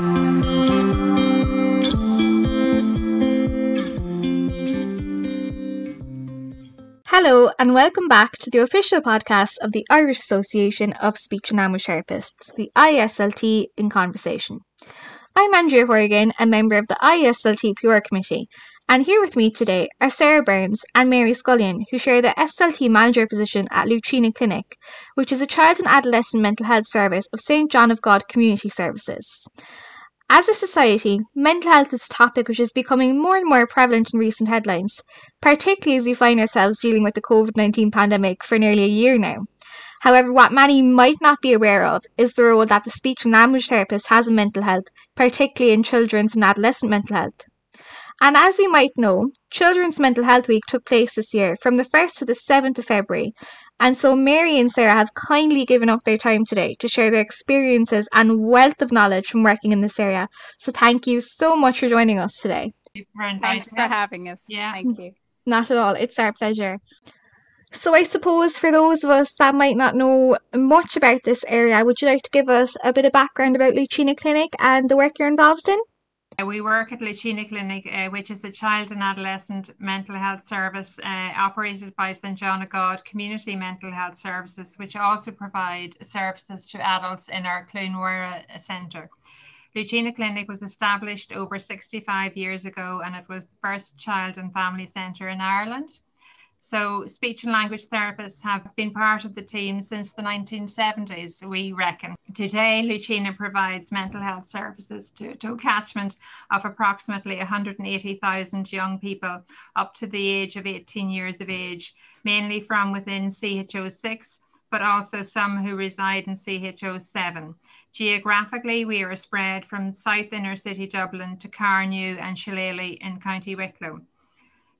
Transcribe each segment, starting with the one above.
Hello, and welcome back to the official podcast of the Irish Association of Speech and Language Therapists, the ISLT in Conversation. I'm Andrea Horgan, a member of the ISLT PR Committee, and here with me today are Sarah Burns and Mary Scullion, who share the SLT manager position at Lucena Clinic, which is a child and adolescent mental health service of St John of God Community Services. As a society, mental health is a topic which is becoming more and more prevalent in recent headlines, particularly as we find ourselves dealing with the COVID 19 pandemic for nearly a year now. However, what many might not be aware of is the role that the speech and language therapist has in mental health, particularly in children's and adolescent mental health. And as we might know, Children's Mental Health Week took place this year from the 1st to the 7th of February. And so Mary and Sarah have kindly given up their time today to share their experiences and wealth of knowledge from working in this area. So thank you so much for joining us today. Thanks for having us. Yeah. Thank you. Not at all. It's our pleasure. So I suppose for those of us that might not know much about this area, would you like to give us a bit of background about Lucena Clinic and the work you're involved in? We work at Lucena Clinic, uh, which is a child and adolescent mental health service uh, operated by St John of God Community Mental Health Services, which also provide services to adults in our Cluain Mhuire Centre. Lucena Clinic was established over 65 years ago and it was the first child and family centre in Ireland. So, speech and language therapists have been part of the team since the 1970s, we reckon. Today, Lucena provides mental health services to, to a catchment of approximately 180,000 young people up to the age of 18 years of age, mainly from within CHO6, but also some who reside in CHO7. Geographically, we are spread from South Inner City Dublin to Carnew and Shillelagh in County Wicklow.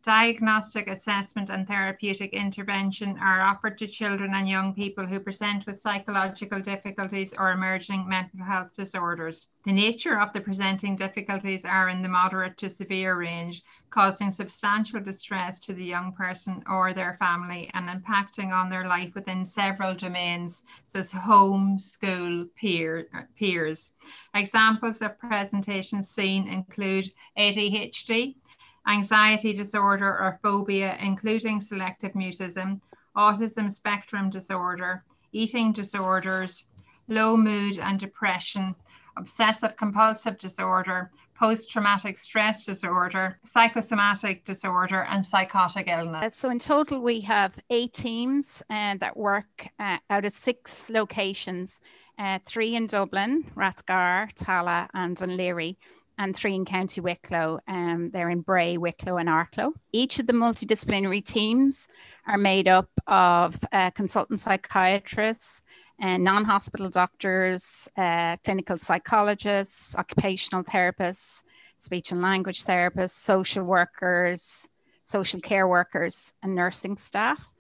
Diagnostic assessment and therapeutic intervention are offered to children and young people who present with psychological difficulties or emerging mental health disorders. The nature of the presenting difficulties are in the moderate to severe range, causing substantial distress to the young person or their family and impacting on their life within several domains, such as home, school, peer, peers. Examples of presentations seen include ADHD, anxiety disorder or phobia, including selective mutism, autism spectrum disorder, eating disorders, low mood and depression, obsessive compulsive disorder, post traumatic stress disorder, psychosomatic disorder, and psychotic illness. So, in total, we have eight teams uh, that work uh, out of six locations uh, three in Dublin, Rathgar, Tallaght, and Dún Laoghaire and three in County Wicklow. Um, they're in Bray, Wicklow, and Arklow. Each of the multidisciplinary teams are made up of uh, consultant psychiatrists, and non hospital doctors, uh, clinical psychologists, occupational therapists, speech and language therapists, social workers, social care workers, and nursing staff.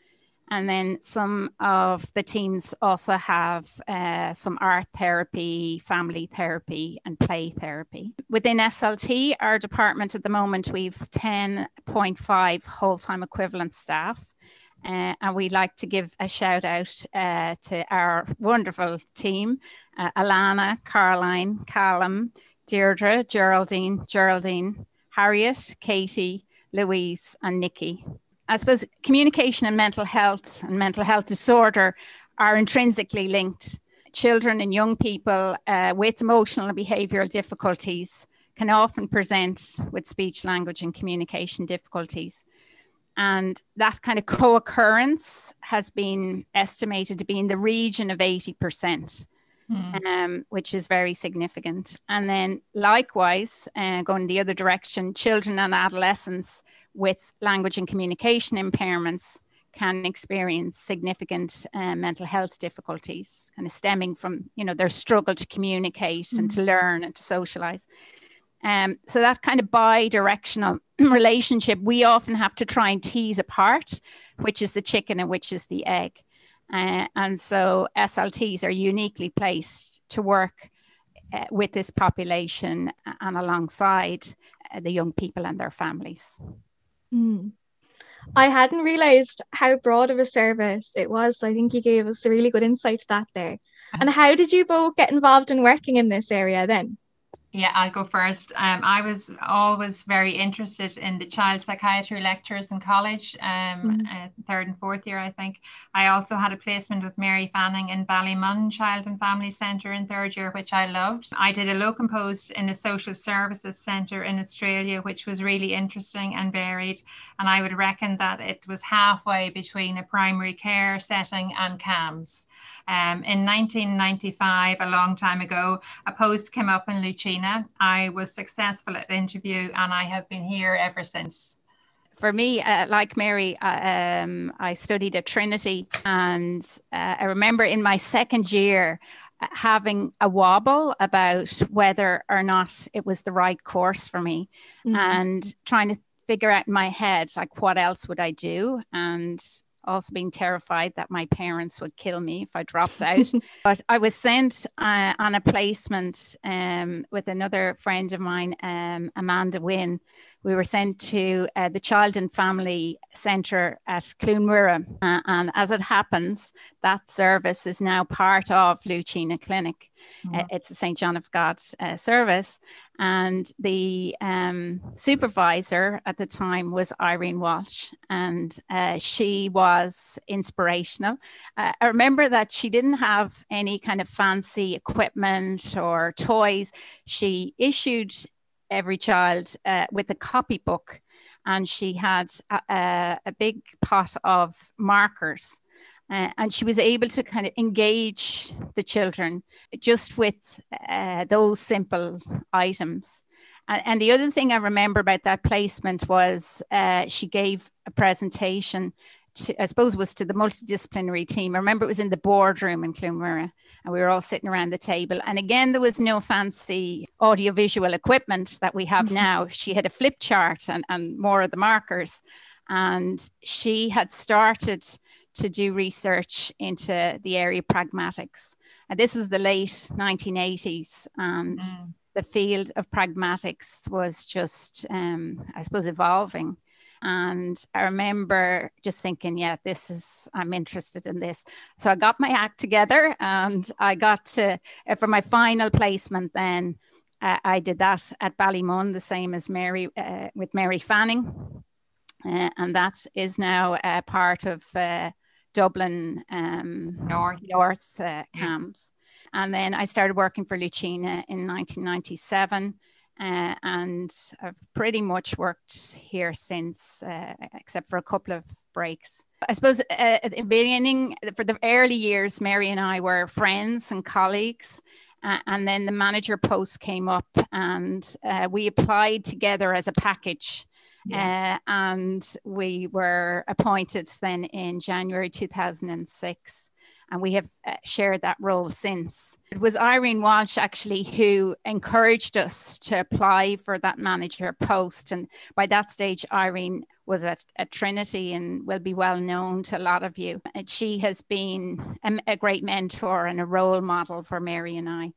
And then some of the teams also have uh, some art therapy, family therapy, and play therapy. Within SLT, our department at the moment, we've 10.5 whole time equivalent staff. Uh, and we'd like to give a shout out uh, to our wonderful team uh, Alana, Caroline, Callum, Deirdre, Geraldine, Geraldine, Harriet, Katie, Louise, and Nikki. I suppose communication and mental health and mental health disorder are intrinsically linked. Children and young people uh, with emotional and behavioral difficulties can often present with speech, language, and communication difficulties. And that kind of co occurrence has been estimated to be in the region of 80%. Mm. Um, which is very significant. And then, likewise, uh, going the other direction, children and adolescents with language and communication impairments can experience significant uh, mental health difficulties, kind of stemming from you know their struggle to communicate mm-hmm. and to mm-hmm. learn and to socialize. Um, so that kind of bi-directional relationship, we often have to try and tease apart which is the chicken and which is the egg. Uh, and so SLTs are uniquely placed to work uh, with this population and alongside uh, the young people and their families. Mm. I hadn't realized how broad of a service it was. I think you gave us a really good insight to that there. And how did you both get involved in working in this area then? Yeah, I'll go first. Um, I was always very interested in the child psychiatry lectures in college, um, mm-hmm. uh, third and fourth year, I think. I also had a placement with Mary Fanning in Ballymun Child and Family Centre in third year, which I loved. I did a locum post in a social services centre in Australia, which was really interesting and varied. And I would reckon that it was halfway between a primary care setting and CAMHS. Um, in 1995, a long time ago, a post came up in I was successful at the interview and I have been here ever since. For me, uh, like Mary, uh, um, I studied at Trinity, and uh, I remember in my second year, uh, having a wobble about whether or not it was the right course for me mm-hmm. and trying to figure out in my head like what else would I do and also being terrified that my parents would kill me if I dropped out. but I was sent uh, on a placement um, with another friend of mine, um, Amanda Wynne, we were sent to uh, the Child and Family Centre at Cluain Mhuire. Uh, and as it happens, that service is now part of Lucena Clinic. Mm-hmm. Uh, it's a St. John of God uh, service. And the um, supervisor at the time was Irene Walsh, and uh, she was inspirational. Uh, I remember that she didn't have any kind of fancy equipment or toys. She issued every child uh, with a copybook, and she had a, a big pot of markers. Uh, and she was able to kind of engage the children just with uh, those simple items. And, and, the other thing I remember about that placement was uh, she gave a presentation to, I suppose, was to the multidisciplinary team. I remember it was in the boardroom in Cluain Mhuire, and we were all sitting around the table. And again, there was no fancy audiovisual equipment that we have now. She had a flip chart and, and more of the markers, and she had started to do research into the area of pragmatics. And this was the late 1980s, and mm. the field of pragmatics was just, um, I suppose, evolving. And I remember just thinking, yeah, this is, I'm interested in this. So I got my act together and I got to, uh, for my final placement, then uh, I did that at Ballymun, the same as Mary, uh, with Mary Fanning. Uh, and that is now uh, part of uh, Dublin um, North, North CAMHS. And then I started working for Lucena in 1997. Uh, and I've pretty much worked here since, uh, except for a couple of breaks. I suppose uh, at the beginning, for the early years, Mary and I were friends and colleagues. Uh, and then the manager post came up, and uh, we applied together as a package. Yeah. Uh, and we were appointed then in January 2006 and we have uh, shared that role since. It was Irene Walsh actually who encouraged us to apply for that manager post. And by that stage, Irene was at, at Trinity and will be well known to a lot of you. And she has been a, a great mentor and a role model for Mary and I.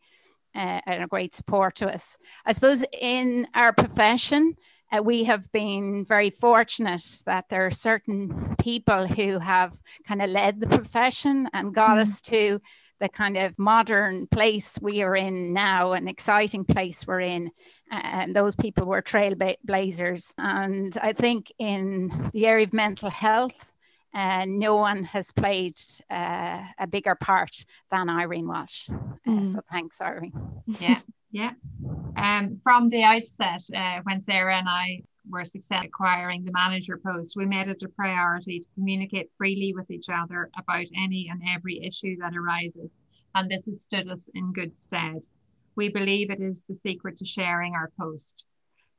Uh, and a great support to us. I suppose in our profession, uh, we have been very fortunate that there are certain people who have kind of led the profession and got mm. us to the kind of modern place we are in now, an exciting place we're in. And those people were trailblazers. And I think in the area of mental health, uh, no one has played uh, a bigger part than Irene Walsh. Uh, mm. So thanks, Irene. Yeah. Yeah. Um, from the outset, uh, when Sarah and I were successful acquiring the manager post, we made it a priority to communicate freely with each other about any and every issue that arises, and this has stood us in good stead. We believe it is the secret to sharing our post.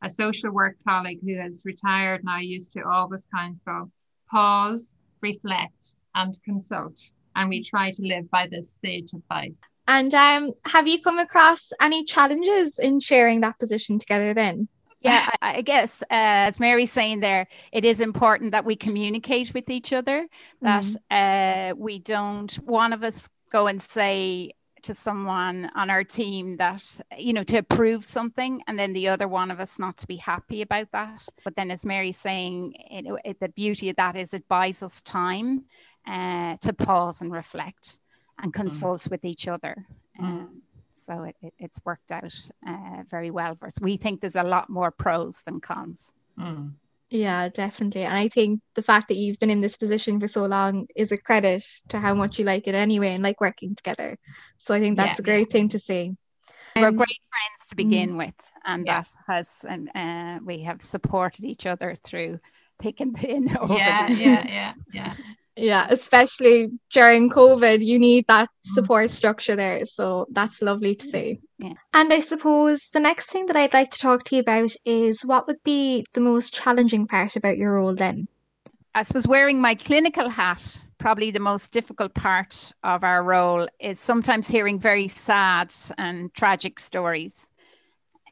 A social work colleague who has retired now used to always counsel pause, reflect, and consult, and we try to live by this sage advice. And um, have you come across any challenges in sharing that position together then? Yeah, I, I guess uh, as Mary's saying there, it is important that we communicate with each other, that mm-hmm. uh, we don't, one of us go and say to someone on our team that, you know, to approve something, and then the other one of us not to be happy about that. But then, as Mary's saying, know, it, the beauty of that is it buys us time uh, to pause and reflect and mm. consult mm. with each other. Mm. Um, So it, it, it's worked out uh, very well for us. We think there's a lot more pros than cons. Mm. Yeah, definitely. And I think the fact that you've been in this position for so long is a credit to how much you like it anyway and like working together. So I think that's Yes. a great thing to see. We're Um, great friends to begin with, and Yeah. that has, and uh, we have supported each other through thick and thin over Yeah, the yeah, yeah, yeah. Yeah, especially during COVID, you need that support structure there. So that's lovely to see. Yeah. And I suppose the next thing that I'd like to talk to you about is what would be the most challenging part about your role then? I suppose wearing my clinical hat, probably the most difficult part of our role is sometimes hearing very sad and tragic stories.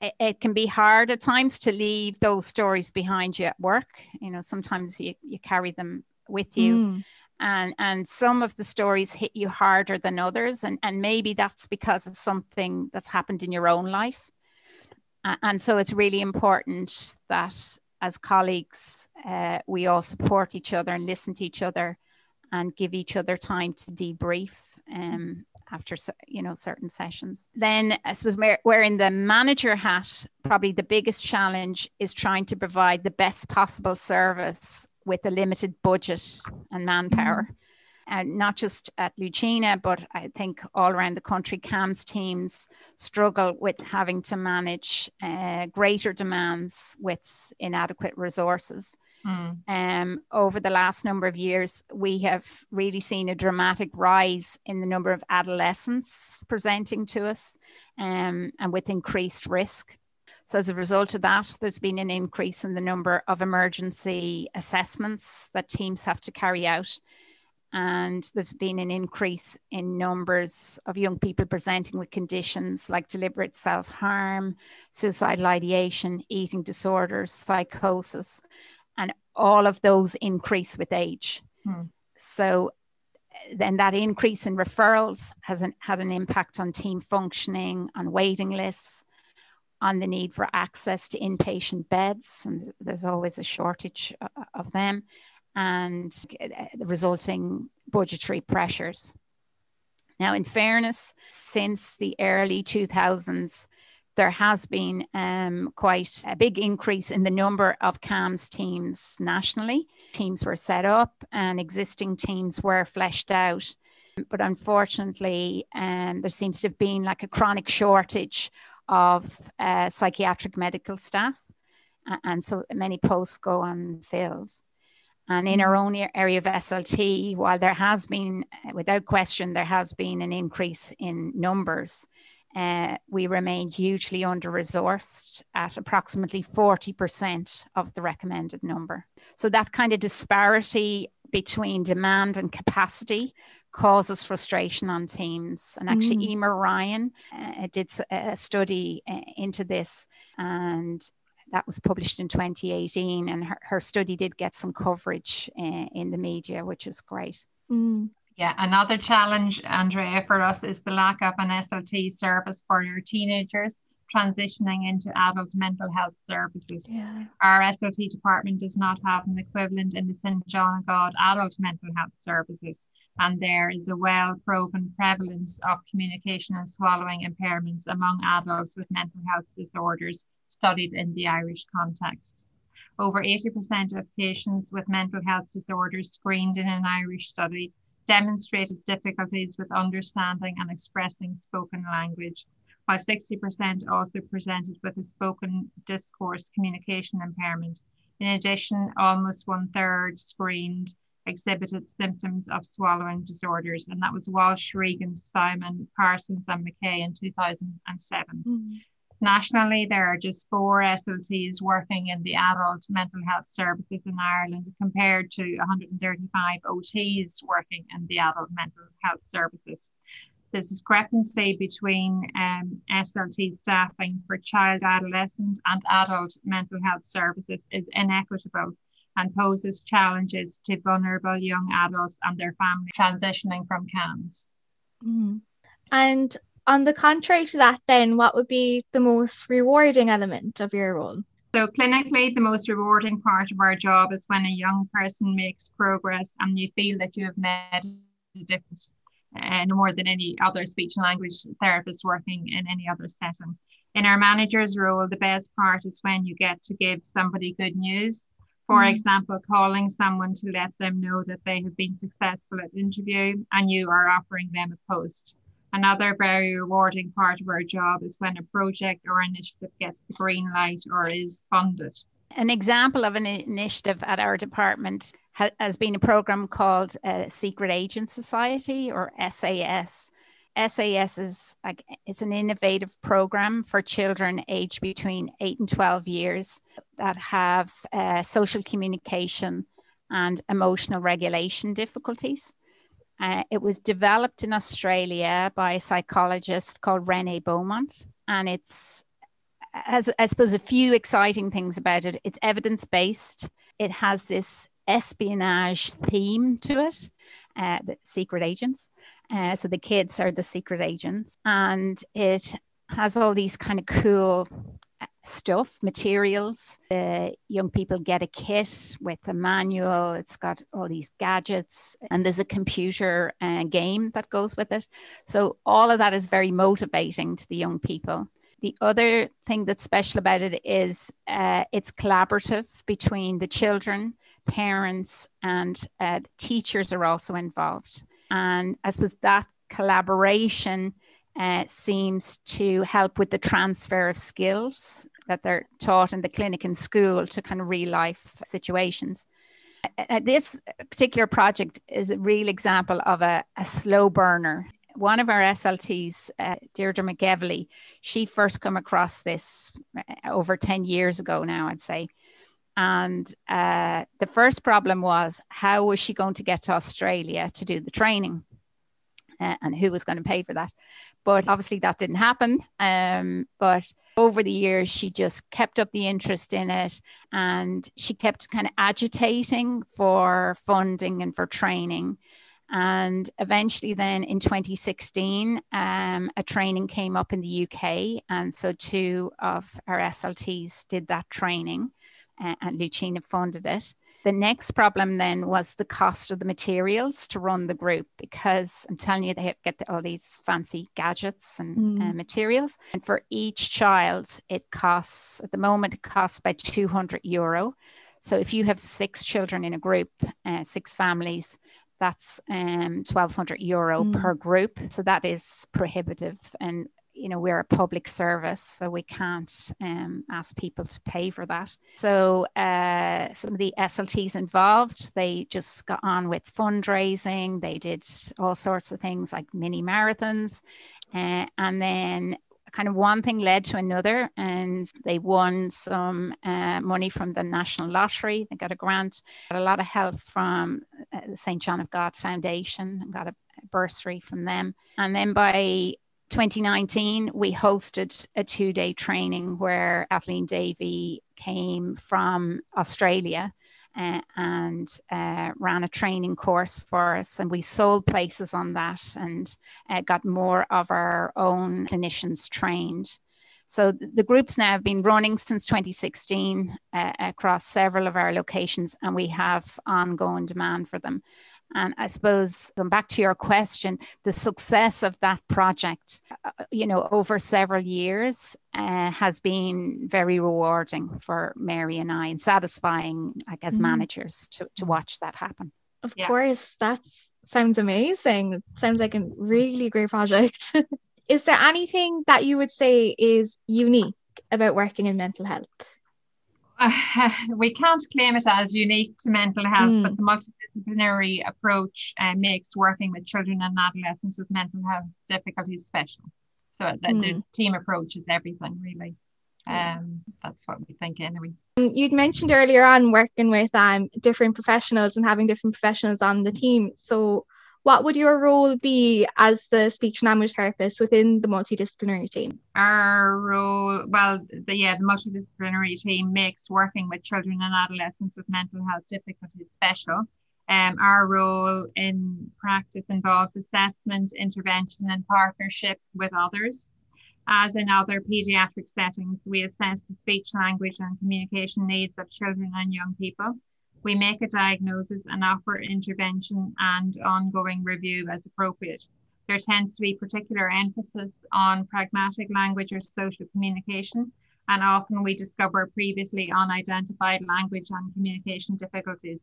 It, it can be hard at times to leave those stories behind you at work. You know, sometimes you, you carry them with you. Mm. and and some of the stories hit you harder than others and and maybe that's because of something that's happened in your own life A- and so it's really important that as colleagues uh, we all support each other and listen to each other and give each other time to debrief um, after you know certain sessions then i suppose we're wearing the manager hat probably the biggest challenge is trying to provide the best possible service with a limited budget and manpower. And not just at Lucena, but I think all around the country, CAMHS teams struggle with having to manage uh, greater demands with inadequate resources. Mm. Um, over the last number of years, we have really seen a dramatic rise in the number of adolescents presenting to us um, and with increased risk. So, as a result of that, there's been an increase in the number of emergency assessments that teams have to carry out. And there's been an increase in numbers of young people presenting with conditions like deliberate self harm, suicidal ideation, eating disorders, psychosis. And all of those increase with age. Hmm. So, then that increase in referrals has an, had an impact on team functioning, on waiting lists, on the need for access to inpatient beds, and there's always a shortage of them, and uh, the resulting budgetary pressures. Now, in fairness, since the early 2000s, there has been um, quite a big increase in the number of CAMHS teams nationally. Teams were set up and existing teams were fleshed out. But unfortunately, um, there seems to have been like a chronic shortage of uh, psychiatric medical staff. And so many posts go unfilled. And in our own area of SLT, while there has been, uh, without question, there has been an increase in numbers, uh, we remain hugely under resourced at approximately 40% of the recommended number. So that kind of disparity between demand and capacity causes frustration on teams. And actually, Mm. Emer Ryan uh, did a study uh, into this, and that was published in 2018. And her, her study did get some coverage uh, in the media, which is great. Mm. Yeah, another challenge, Andrea, for us is the lack of an SLT service for your teenagers transitioning into adult mental health services. Yeah. Our SLT department does not have an equivalent in the St. John of God adult mental health services, and there is a well proven prevalence of communication and swallowing impairments among adults with mental health disorders studied in the Irish context. Over 80% of patients with mental health disorders screened in an Irish study demonstrated difficulties with understanding and expressing spoken language, while 60% also presented with a spoken discourse communication impairment. In addition, almost one third screened exhibited symptoms of swallowing disorders, and that was Walsh, Regan, Sowman, Parsons, and McKay in 2007. Mm. Nationally, there are just four SLTs working in the adult mental health services in Ireland compared to 135 OTs working in the adult mental health services. The discrepancy between um, SLT staffing for child, adolescent, and adult mental health services is inequitable and poses challenges to vulnerable young adults and their families transitioning from CAMHS. Mm. And on the contrary to that, then, what would be the most rewarding element of your role? So, clinically, the most rewarding part of our job is when a young person makes progress and you feel that you have made a difference. No more than any other speech and language therapist working in any other setting. In our manager's role, the best part is when you get to give somebody good news. For mm. example, calling someone to let them know that they have been successful at interview and you are offering them a post. Another very rewarding part of our job is when a project or initiative gets the green light or is funded. An example of an initiative at our department ha- has been a program called uh, Secret Agent Society or SAS. SAS is like it's an innovative program for children aged between 8 and 12 years that have uh, social communication and emotional regulation difficulties. Uh, it was developed in Australia by a psychologist called Renae Beaumont, and it's has, I suppose, a few exciting things about it. It's evidence based. It has this espionage theme to it, uh, the secret agents. Uh, so the kids are the secret agents, and it has all these kind of cool stuff, materials. Uh, young people get a kit with a manual. It's got all these gadgets, and there's a computer uh, game that goes with it. So all of that is very motivating to the young people. The other thing that's special about it is uh, it's collaborative between the children, parents, and uh, teachers are also involved. And I suppose that collaboration uh, seems to help with the transfer of skills that they're taught in the clinic and school to kind of real life situations. Uh, this particular project is a real example of a, a slow burner. One of our SLTs, uh, Deirdre McEvely, she first came across this uh, over 10 years ago now, I'd say. And uh, the first problem was how was she going to get to Australia to do the training? Uh, and who was going to pay for that? But obviously that didn't happen. Um, but over the years, she just kept up the interest in it and she kept kind of agitating for funding and for training. And eventually, then in 2016, um, a training came up in the UK. And so two of our SLTs did that training, uh, and Lucena funded it. The next problem then was the cost of the materials to run the group because I'm telling you, they get all these fancy gadgets and mm. uh, materials. And for each child, it costs, at the moment, it costs about 200 euro. So if you have six children in a group, uh, six families, that's um, 1200 euro mm. per group. So that is prohibitive. And you know we're a public service so we can't um, ask people to pay for that. So uh, some of the slts involved they just got on with fundraising. They did all sorts of things like mini marathons uh, and then kind of one thing led to another and they won some uh, money from the national lottery. They got a grant got a lot of help from uh, the st john of god foundation and got a bursary from them. And then by 2019, we hosted a two day training where Kathleen Davey came from Australia uh, and uh, ran a training course for us. And we sold places on that and uh, got more of our own clinicians trained. So the groups now have been running since 2016 uh, across several of our locations, and we have ongoing demand for them. And I suppose, going back to your question, the success of that project, uh, you know, over several years uh, has been very rewarding for Mary and I and satisfying, like, as mm. managers to, to watch that happen. Of yeah. course, that sounds amazing. It sounds like a really great project. is there anything that you would say is unique about working in mental health? Uh, we can't claim it as unique to mental health, mm. but the multidisciplinary approach uh, makes working with children and adolescents with mental health difficulties special. So the, mm. the team approach is everything, really. Um, that's what we think anyway. Um, you'd mentioned earlier on working with um different professionals and having different professionals on the team. So what would your role be as the speech and language therapist within the multidisciplinary team? Our role, well, the, yeah, the multidisciplinary team makes working with children and adolescents with mental health difficulties special. Um, our role in practice involves assessment, intervention, and partnership with others. As in other pediatric settings, we assess the speech, language, and communication needs of children and young people we make a diagnosis and offer intervention and ongoing review as appropriate. There tends to be particular emphasis on pragmatic language or social communication, and often we discover previously unidentified language and communication difficulties.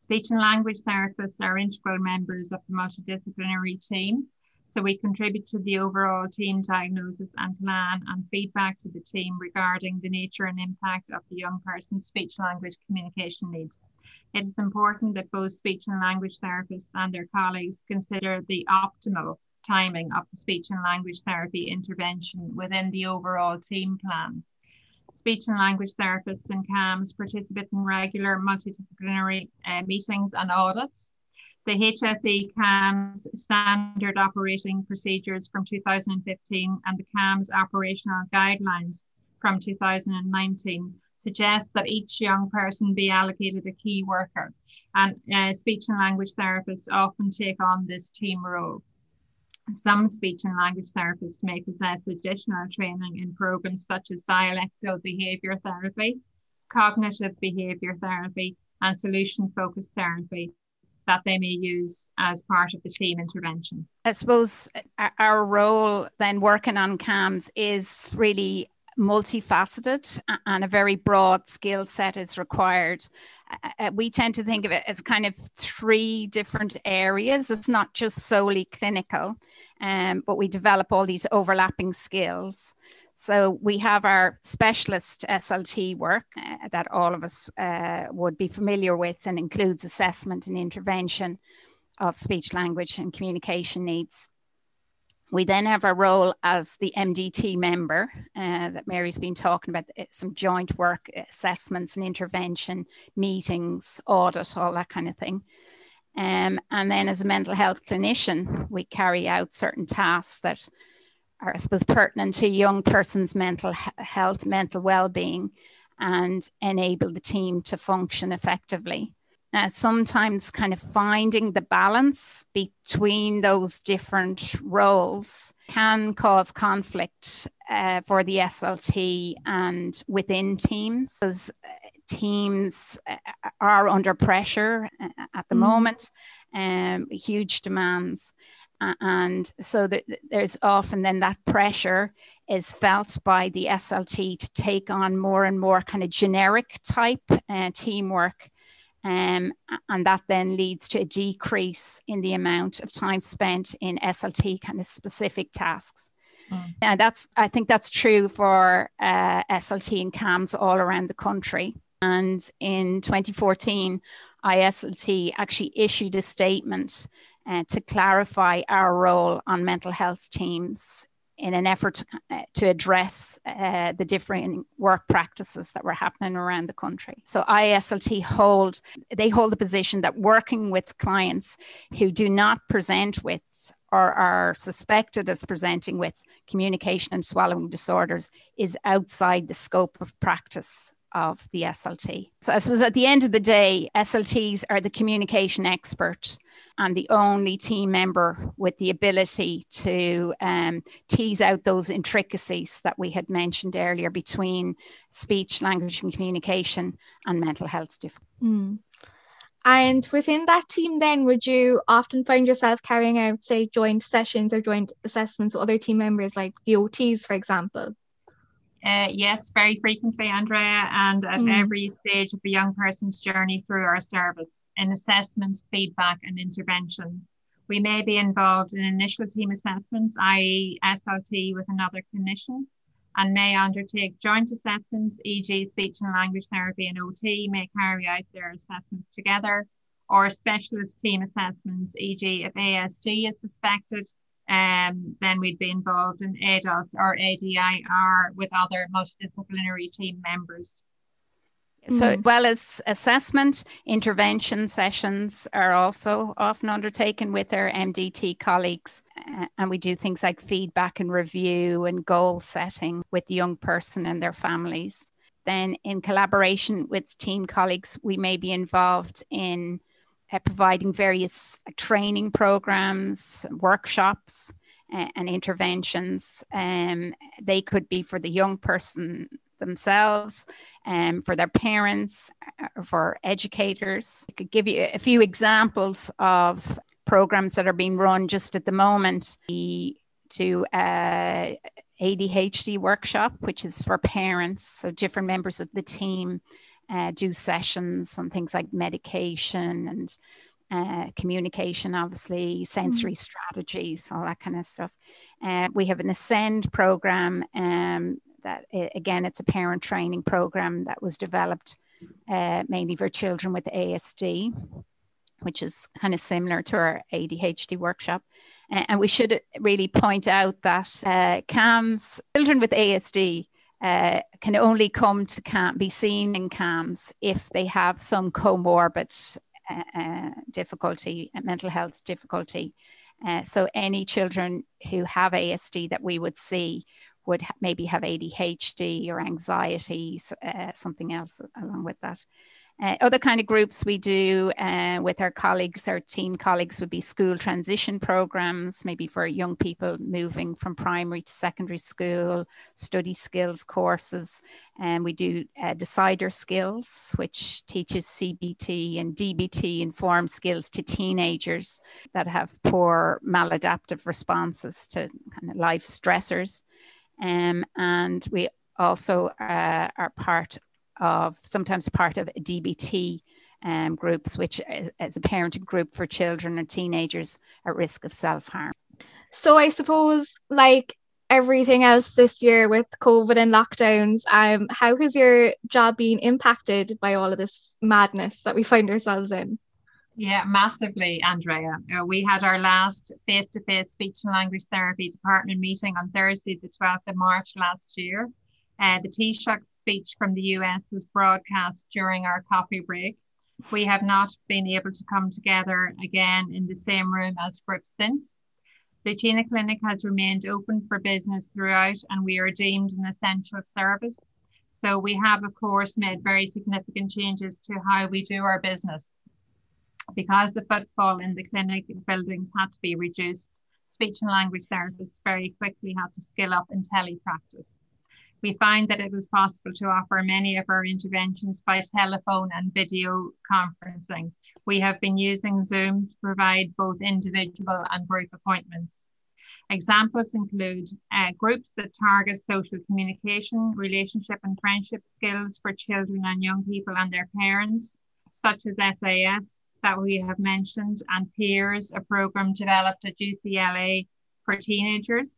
Speech and language therapists are integral members of the multidisciplinary team. So we contribute to the overall team diagnosis and plan and feedback to the team regarding the nature and impact of the young person's speech language communication needs. It is important that both speech and language therapists and their colleagues consider the optimal timing of the speech and language therapy intervention within the overall team plan. Speech and language therapists and CAMHS participate in regular multidisciplinary uh, meetings and audits. The HSE CAMHS standard operating procedures from 2015 and the CAMHS operational guidelines from 2019 suggest that each young person be allocated a key worker, and uh, speech and language therapists often take on this team role. Some speech and language therapists may possess additional training in programs such as dialectical behavior therapy, cognitive behavior therapy, and solution focused therapy that they may use as part of the team intervention. I suppose our role then working on CAMHS is really multifaceted and a very broad skill set is required. Uh, we tend to think of it as kind of three different areas. It's not just solely clinical, um, but we develop all these overlapping skills. So we have our specialist SLT work uh, that all of us uh, would be familiar with and includes assessment and intervention of speech, language, and communication needs. We then have our role as the MDT member uh, that Mary's been talking about, uh, some joint work, assessments and intervention, meetings, audit, all that kind of thing. Um, and then as a mental health clinician, we carry out certain tasks that are, I suppose, pertinent to a young person's mental health, mental well-being, and enable the team to function effectively. Now, sometimes kind of finding the balance between those different roles can cause conflict uh, for the SLT and within teams. Because uh, teams uh, are under pressure uh, at the mm. moment, um, huge demands. And so there's often then that pressure is felt by the SLT to take on more and more kind of generic type uh, teamwork um, and that then leads to a decrease in the amount of time spent in SLT kind of specific tasks. Mm. And that's, I think that's true for uh, SLT and CAMHS all around the country. And in 2014, ISLT actually issued a statement uh, to clarify our role on mental health teams in an effort to, uh, to address uh, the different work practices that were happening around the country. So ISLT hold they hold the position that working with clients who do not present with or are suspected as presenting with communication and swallowing disorders is outside the scope of practice of the SLT. So I suppose at the end of the day, SLTs are the communication expert and the only team member with the ability to um, tease out those intricacies that we had mentioned earlier between speech, language, and communication and mental health differences. Mm. And within that team, then, would you often find yourself carrying out, say, joint sessions or joint assessments with other team members, like the OTs, for example? Uh, yes, very frequently, Andrea, and at mm. every stage of a young person's journey through our service in assessment, feedback, and intervention. We may be involved in initial team assessments, i.e., SLT with another clinician, and may undertake joint assessments, e.g., speech and language therapy and OT may carry out their assessments together, or specialist team assessments, e.g., if ASD is suspected, um, then we'd be involved in ADOS or ADIR with other multidisciplinary team members. So, as well as assessment, intervention sessions are also often undertaken with our MDT colleagues. Uh, and we do things like feedback and review and goal setting with the young person and their families. Then, in collaboration with team colleagues, we may be involved in uh, providing various training programs, workshops, uh, and interventions. Um, they could be for the young person themselves, um, for their parents, uh, for educators. I could give you a few examples of programs that are being run just at the moment. We do uh, ADHD workshop, which is for parents, so different members of the team uh, do sessions on things like medication and uh, communication, obviously, sensory mm. strategies, all that kind of stuff. Uh, we have an Ascend program um, that, again, it's a parent training program that was developed uh, mainly for children with ASD, which is kind of similar to our ADHD workshop. And we should really point out that uh, CAMHS, children with ASD, uh, can only come to CAM, be seen in CAMHS if they have some comorbid uh, uh difficulty, mental health difficulty. Uh, so any children who have ASD that we would see would ha- maybe have ADHD or anxiety, uh, something else along with that. Uh, other kind of groups we do uh, with our colleagues, our team colleagues, would be school transition programs, maybe for young people moving from primary to secondary school, study skills courses. And we do uh, decider skills, which teaches CBT and DBT informed skills to teenagers that have poor maladaptive responses to kind of life stressors. Um, and we also uh, are part of sometimes part of DBT um, groups, which is, is a parenting group for children and teenagers at risk of self harm. So I suppose, like everything else this year with COVID and lockdowns, um, how has your job been impacted by all of this madness that we find ourselves in? Yeah, massively, Andrea. Uh, we had our last face to face speech and language therapy department meeting on Thursday, the 12th of March last year. Uh, the Taoiseach speech from the US was broadcast during our coffee break. We have not been able to come together again in the same room as group since. The Chena Clinic has remained open for business throughout, and we are deemed an essential service. So, we have, of course, made very significant changes to how we do our business. Because the footfall in the clinic buildings had to be reduced, speech and language therapists very quickly had to skill up in telepractice we find that it was possible to offer many of our interventions by telephone and video conferencing. We have been using Zoom to provide both individual and group appointments. Examples include uh, groups that target social communication, relationship and friendship skills for children and young people and their parents, such as SAS that we have mentioned, and Peers, a program developed at UCLA for teenagers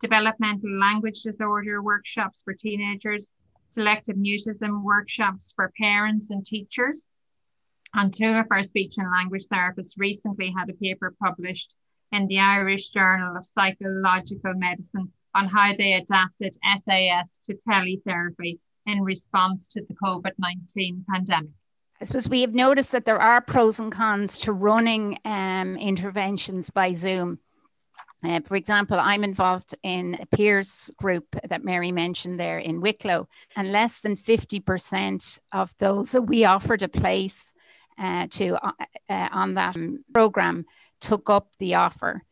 developmental language disorder workshops for teenagers, selective mutism workshops for parents and teachers. And two of our speech and language therapists recently had a paper published in the Irish Journal of Psychological Medicine on how they adapted SAS to teletherapy in response to the COVID 19 pandemic. I suppose we have noticed that there are pros and cons to running um, interventions by Zoom. Uh, for example, I'm involved in a peers group that Mary mentioned there in Wicklow, and less than 50% of those that we offered a place uh, to uh, uh on that program took up the offer.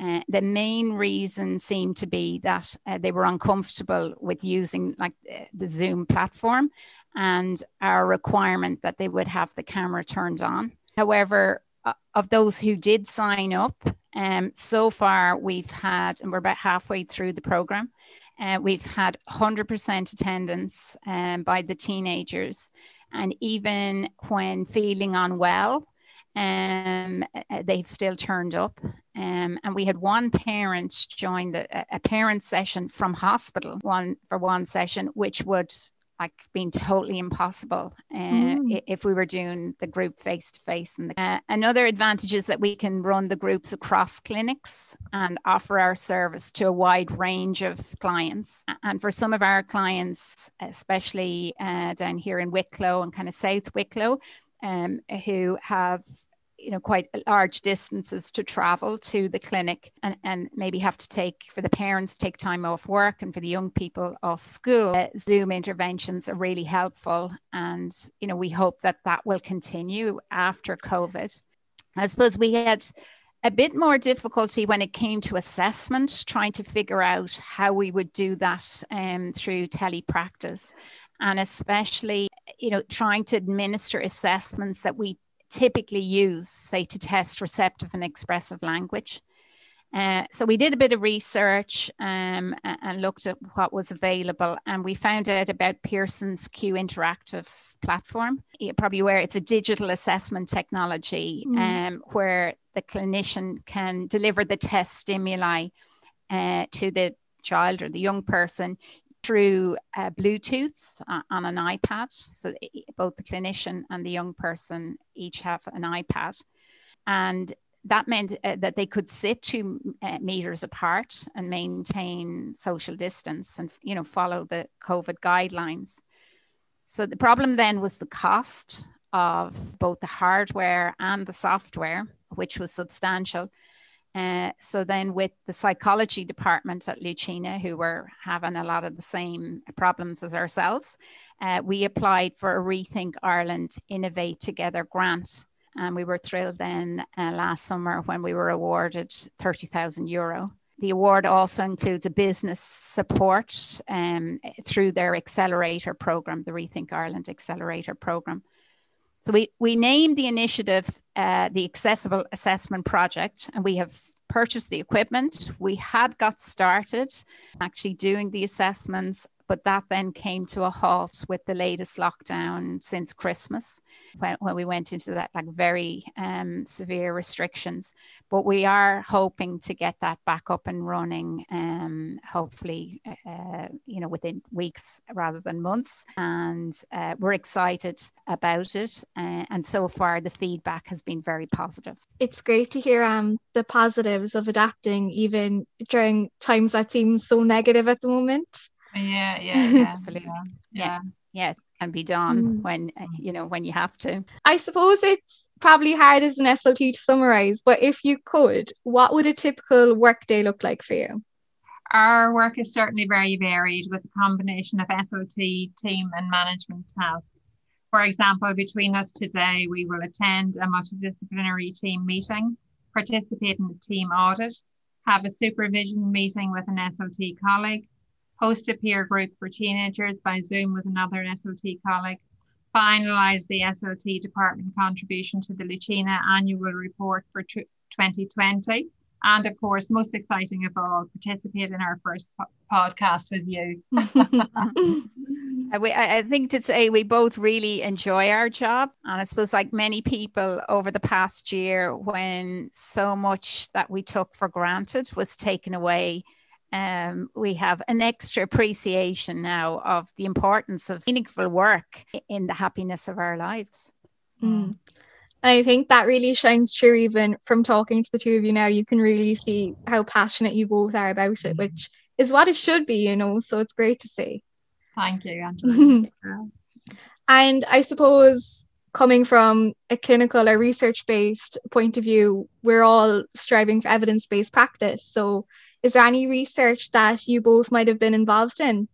Uh, the main reason seemed to be that uh, they were uncomfortable with using like the Zoom platform and our requirement that they would have the camera turned on. However, of those who did sign up, um, so far, we've had, and we're about halfway through the program, uh, we've had 100% attendance um, by the teenagers. And even when feeling unwell, um, uh, they've still turned up. Um, and we had one parent join the, a parent session from hospital one for one session, which would like being totally impossible uh, mm. if we were doing the group face to face. And uh, another advantage is that we can run the groups across clinics and offer our service to a wide range of clients. And for some of our clients, especially uh, down here in Wicklow and kind of South Wicklow, um, who have you know quite large distances to travel to the clinic and, and maybe have to take for the parents take time off work and for the young people off school. Uh, zoom interventions are really helpful and you know we hope that that will continue after covid. I suppose we had a bit more difficulty when it came to assessment trying to figure out how we would do that um, through telepractice. And especially you know trying to administer assessments that we typically use, say, to test receptive and expressive language. Uh, so we did a bit of research um, and looked at what was available, and we found out about Pearson's Q Interactive platform. You're probably aware it's a digital assessment technology mm. um, where the clinician can deliver the test stimuli uh, to the child or the young person through uh, Bluetooth on an iPad. So both the clinician and the young person each have an iPad. And that meant uh, that they could sit two uh, meters apart and maintain social distance and you know follow the covid guidelines so the problem then was the cost of both the hardware and the software which was substantial uh, so then with the psychology department at Lucena, who were having a lot of the same problems as ourselves, uh, we applied for a Rethink Ireland Innovate Together grant. And we were thrilled then uh, last summer when we were awarded 30,000 euro. The award also includes a business support um, through their accelerator program, the Rethink Ireland Accelerator program. So we, we named the initiative uh, the Accessible Assessment Project, and we have purchased the equipment. We had got started actually doing the assessments but that then came to a halt with the latest lockdown since Christmas, when, when we went into that like very um, severe restrictions. But we are hoping to get that back up and running, um, hopefully, uh, you know, within weeks rather than months. And uh, we're excited about it. Uh, and so far, the feedback has been very positive. It's great to hear um, the positives of adapting, even during times that seem so negative at the moment. Yeah, yeah, yeah. absolutely. Yeah. yeah, yeah, can be done mm. when uh, you know when you have to. I suppose it's probably hard as an SLT to summarize, but if you could, what would a typical workday look like for you? Our work is certainly very varied with a combination of SLT team and management tasks. For example, between us today, we will attend a multidisciplinary team meeting, participate in a team audit, have a supervision meeting with an SLT colleague, host a peer group for teenagers by Zoom with another SLT colleague, finalise the SLT department contribution to the Lucena annual report for 2020, and of course, most exciting of all, participate in our first po- podcast with you. I think to say we both really enjoy our job. And I suppose, like many people over the past year, when so much that we took for granted was taken away, um, we have an extra appreciation now of the importance of meaningful work in the happiness of our lives. Mm. And I think that really shines through even from talking to the two of you now. You can really see how passionate you both are about it, which is what it should be, you know. So it's great to see. Thank you, Angela. and I suppose coming from a clinical or research based point of view, we're all striving for evidence based practice. So is there any research that you both might have been involved in?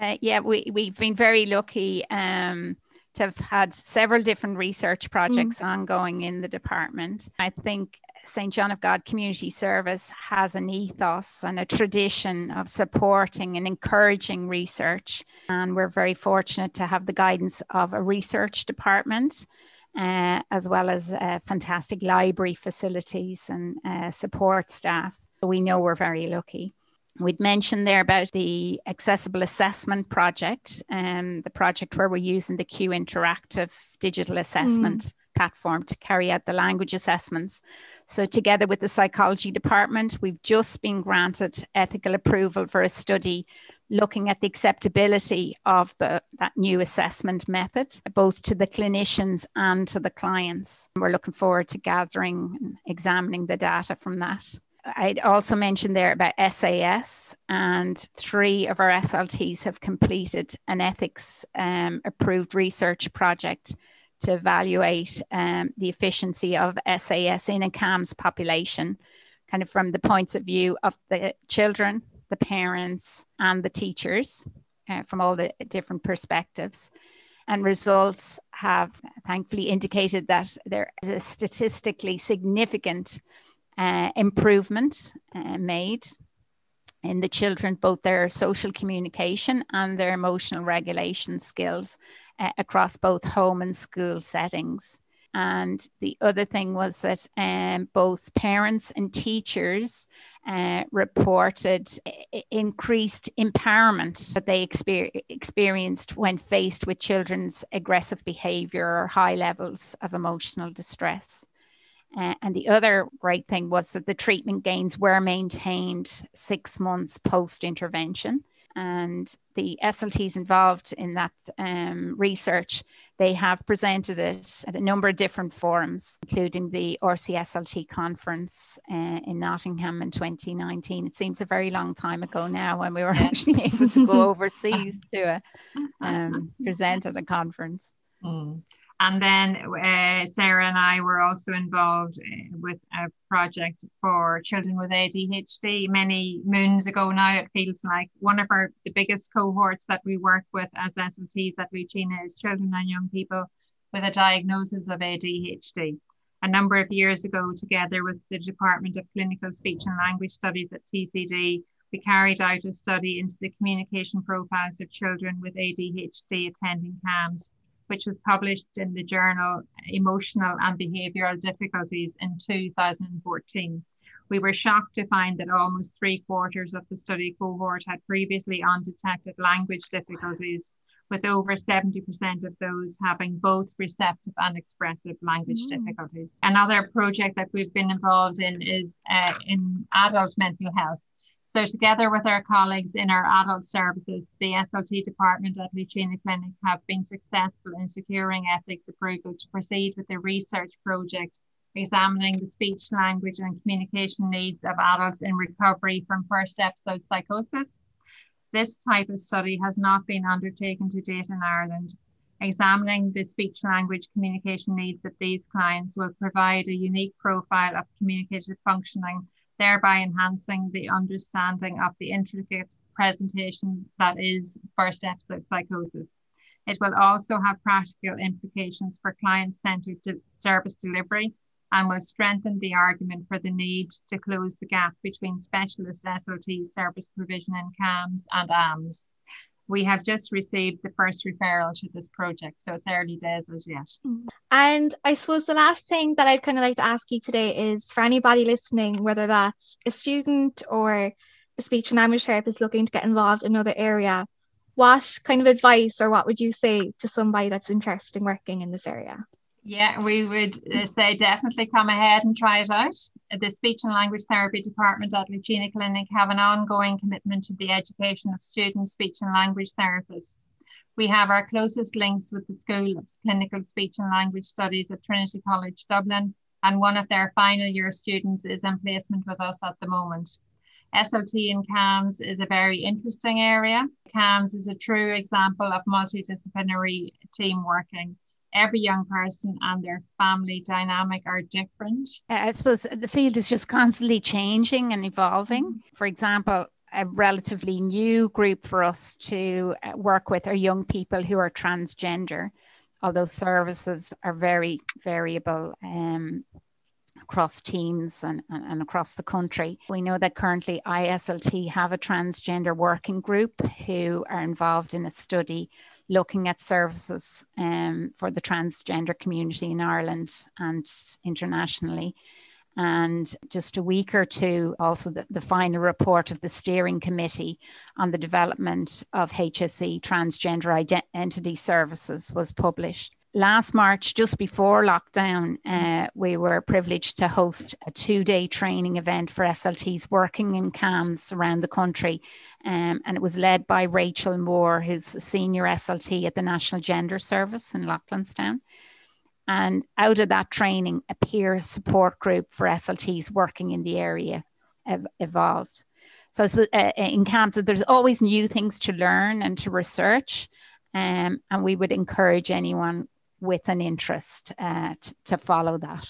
Uh, yeah, we, we've been very lucky um, to have had several different research projects mm. ongoing in the department. I think St. John of God Community Service has an ethos and a tradition of supporting and encouraging research. And we're very fortunate to have the guidance of a research department. Uh, as well as uh, fantastic library facilities and uh, support staff. We know we're very lucky. We'd mentioned there about the accessible assessment project and um, the project where we're using the Q Interactive digital assessment mm. platform to carry out the language assessments. So, together with the psychology department, we've just been granted ethical approval for a study looking at the acceptability of the that new assessment method, both to the clinicians and to the clients. We're looking forward to gathering and examining the data from that. I'd also mentioned there about SAS, and three of our SLTs have completed an ethics um, approved research project to evaluate um, the efficiency of SAS in a CAMHS population, kind of from the points of view of the children, the parents, and the teachers uh, from all the different perspectives. And results have thankfully indicated that there is a statistically significant uh, improvement uh, made in the children, both their social communication and their emotional regulation skills uh, across both home and school settings. And the other thing was that um, both parents and teachers uh, reported increased empowerment that they exper- experienced when faced with children's aggressive behavior or high levels of emotional distress. Uh, and the other great thing was that the treatment gains were maintained six months post intervention and the SLTs involved in that um, research, they have presented it at a number of different forums, including the RCSLT conference uh, in Nottingham in 2019. It seems a very long time ago now when we were actually able to go overseas to uh, um, present at a conference. Mm. And then uh, Sarah and I were also involved uh, with a project for children with ADHD many moons ago now. It feels like one of our the biggest cohorts that we work with as SLTs at Lucena is children and young people with a diagnosis of ADHD. A number of years ago, together with the Department of Clinical Speech and Language Studies at TCD, we carried out a study into the communication profiles of children with ADHD attending CAMHS which was published in the journal Emotional and Behavioural Difficulties in 2014. We were shocked to find that almost three quarters of the study cohort had previously undetected language difficulties, with over 70% of those having both receptive and expressive language mm. difficulties. Another project that we've been involved in is uh, in adult mental health. So together with our colleagues in our adult services, the SLT department at Lucena Clinic have been successful in securing ethics approval to proceed with the research project examining the speech, language and communication needs of adults in recovery from first episode psychosis. This type of study has not been undertaken to date in Ireland. Examining the speech language communication needs of these clients will provide a unique profile of communicative functioning thereby enhancing the understanding of the intricate presentation that is first episode psychosis. It will also have practical implications for client centered de- service delivery and will strengthen the argument for the need to close the gap between specialist SLT service provision in CAMHS and AMHS we have just received the first referral to this project, so it's early days as yet. Mm-hmm. And I suppose the last thing that I'd kind of like to ask you today is for anybody listening, whether that's a student or a speech and language therapist looking to get involved in another area, what kind of advice or what would you say to somebody that's interested in working in this area? Yeah, we would uh, say definitely come ahead and try it out. The Speech and Language Therapy Department at Lucena Clinic have an ongoing commitment to the education of student speech and language therapists. We have our closest links with the School of Clinical Speech and Language Studies at Trinity College Dublin, and one of their final year students is in placement with us at the moment. SLT in CAMHS is a very interesting area. CAMHS is a true example of multidisciplinary team working every young person and their family dynamic are different. I suppose the field is just constantly changing and evolving. Mm-hmm. For example, a relatively new group for us to uh, work with are young people who are transgender, although services are very variable. Um, across teams and, and, and, across the country. We know that currently ISLT have a transgender working group who are involved in a study looking at services um, for the transgender community in Ireland and internationally. And just a week or two, also the, the final report of the steering committee on the development of HSE transgender identity services was published last March, just before lockdown, uh, we were privileged to host a two day training event for SLTs working in CAMHS around the country. Um, and it was led by Rachel Moore, who's a senior SLT at the National Gender Service in Loughlinstown. And out of that training, a peer support group for SLTs working in the area ev- evolved. So uh, in CAMHS, there's always new things to learn and to research. Um, and we would encourage anyone with an interest uh, t- to follow that.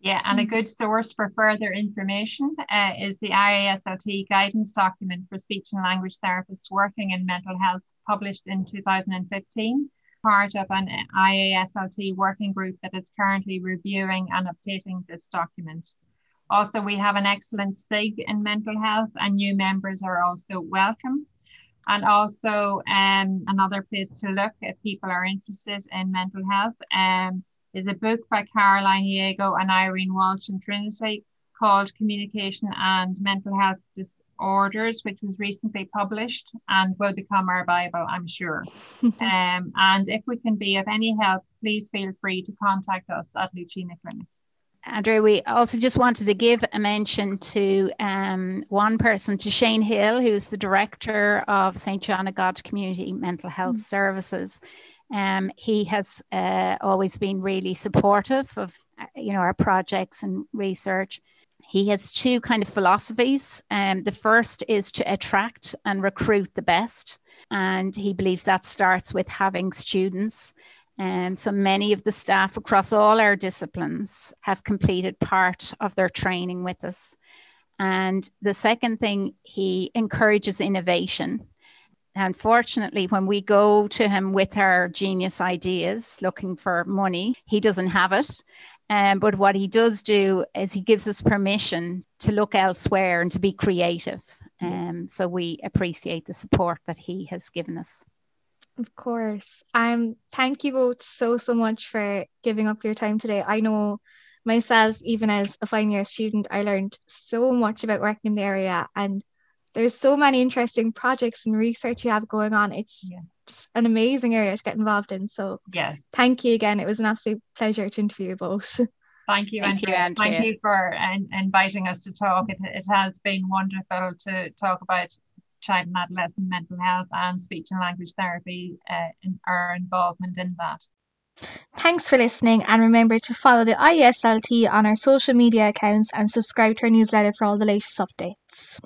Yeah, and a good source for further information uh, is the IASLT guidance document for speech and language therapists working in mental health, published in 2015, part of an IASLT working group that is currently reviewing and updating this document. Also, we have an excellent SIG in mental health, and new members are also welcome. And also, um, another place to look if people are interested in mental health um, is a book by Caroline Jagoe and Irene Walsh and Trinity called Communication and Mental Health Disorders, which was recently published and will become our Bible, I'm sure. um, and if we can be of any help, please feel free to contact us at Lucena Clinic. Andrew, we also just wanted to give a mention to um, one person, to Shane Hill, who's the director of St. John of God Community Mental Health mm. Services. Um, he has uh, always been really supportive of uh, you know our projects and research. He has two kind of philosophies. Um, the first is to attract and recruit the best, and he believes that starts with having students and so many of the staff across all our disciplines have completed part of their training with us. And the second thing, he encourages innovation. Unfortunately, when we go to him with our genius ideas looking for money, he doesn't have it. Um, but what he does do is he gives us permission to look elsewhere and to be creative. Um, so we appreciate the support that he has given us. Of course. Um, thank you both so, so much for giving up your time today. I know myself, even as a final year student, I learned so much about working in the area and there's so many interesting projects and research you have going on. It's yeah. just an amazing area to get involved in. So yes, thank you again. It was an absolute pleasure to interview you both. Thank you, Thank Andrea. You, Thank you for uh, inviting us to talk. It, it has been wonderful to talk about child and adolescent mental health and speech and language therapy uh, in our involvement in that. Thanks for listening, and remember to follow the ISLT on our social media accounts and subscribe to our newsletter for all the latest updates.